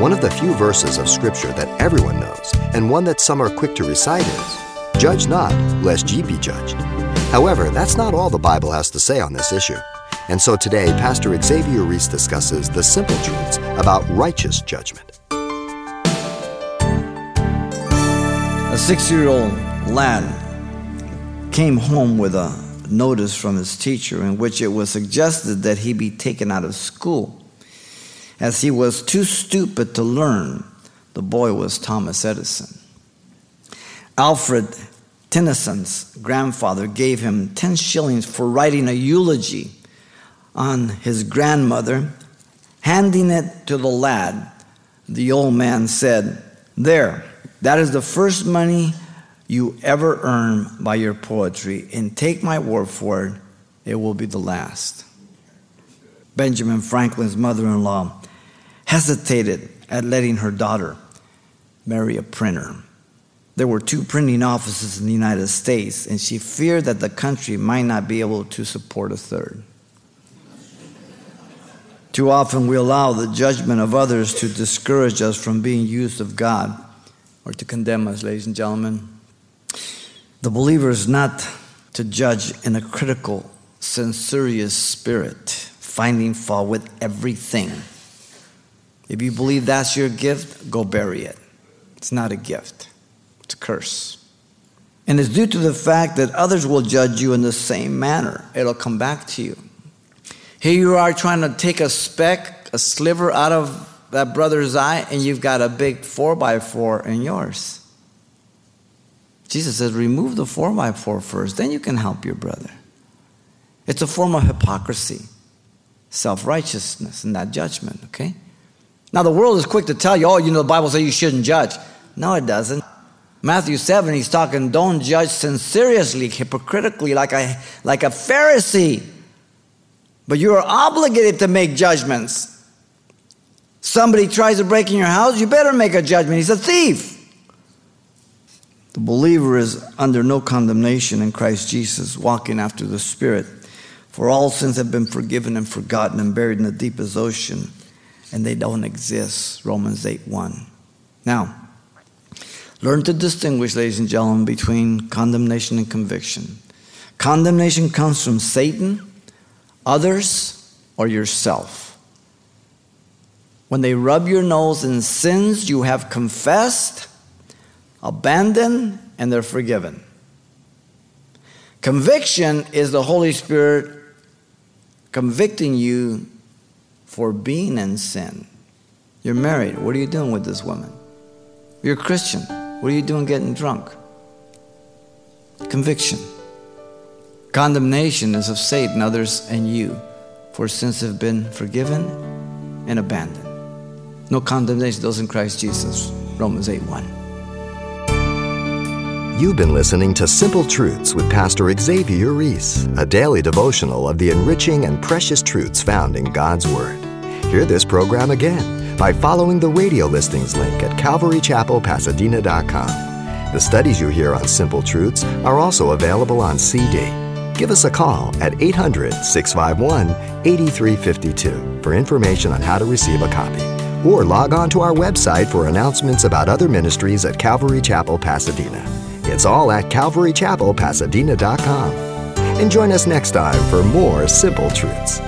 One of the few verses of Scripture that everyone knows, and one that some are quick to recite is Judge not, lest ye be judged. However, that's not all the Bible has to say on this issue. And so today, Pastor Xavier Reese discusses the simple truths about righteous judgment. A six year old lad came home with a notice from his teacher in which it was suggested that he be taken out of school as he was too stupid to learn. The boy was Thomas Edison. Alfred Tennyson's grandfather gave him 10 shillings for writing a eulogy on his grandmother. Handing it to the lad, the old man said, There, that is the first money you ever earn by your poetry, and take my word for it, it will be the last. Benjamin Franklin's mother in law hesitated at letting her daughter marry a printer. There were two printing offices in the United States, and she feared that the country might not be able to support a third. Too often we allow the judgment of others to discourage us from being used of God or to condemn us, ladies and gentlemen. The believer is not to judge in a critical, censorious spirit, finding fault with everything. If you believe that's your gift, go bury it. It's not a gift, it's a curse. And it's due to the fact that others will judge you in the same manner. It'll come back to you. Here you are trying to take a speck, a sliver out of that brother's eye, and you've got a big four by four in yours. Jesus says, remove the four by four first, then you can help your brother. It's a form of hypocrisy, self righteousness, and that judgment, okay? Now, the world is quick to tell you, oh, you know, the Bible says you shouldn't judge. No, it doesn't. Matthew 7, he's talking, don't judge sincerely, hypocritically, like a, like a Pharisee. But you are obligated to make judgments. Somebody tries to break in your house, you better make a judgment. He's a thief. The believer is under no condemnation in Christ Jesus, walking after the Spirit. For all sins have been forgiven and forgotten and buried in the deepest ocean and they don't exist. Romans 8 1. Now, learn to distinguish, ladies and gentlemen, between condemnation and conviction. Condemnation comes from Satan, others, or yourself. When they rub your nose in sins you have confessed, abandoned, and they're forgiven. Conviction is the Holy Spirit convicting you for being in sin. You're married. What are you doing with this woman? You're a Christian. What are you doing getting drunk? Conviction. Condemnation is of Satan, others, and you, for sins have been forgiven and abandoned. No condemnation, those in Christ Jesus. Romans 8 1. You've been listening to Simple Truths with Pastor Xavier Reese, a daily devotional of the enriching and precious truths found in God's Word. Hear this program again by following the radio listings link at calvarychapelpasadena.com. The studies you hear on Simple Truths are also available on CD. Give us a call at 800 651 8352 for information on how to receive a copy. Or log on to our website for announcements about other ministries at Calvary Chapel, Pasadena. It's all at calvarychapelpasadena.com. And join us next time for more simple truths.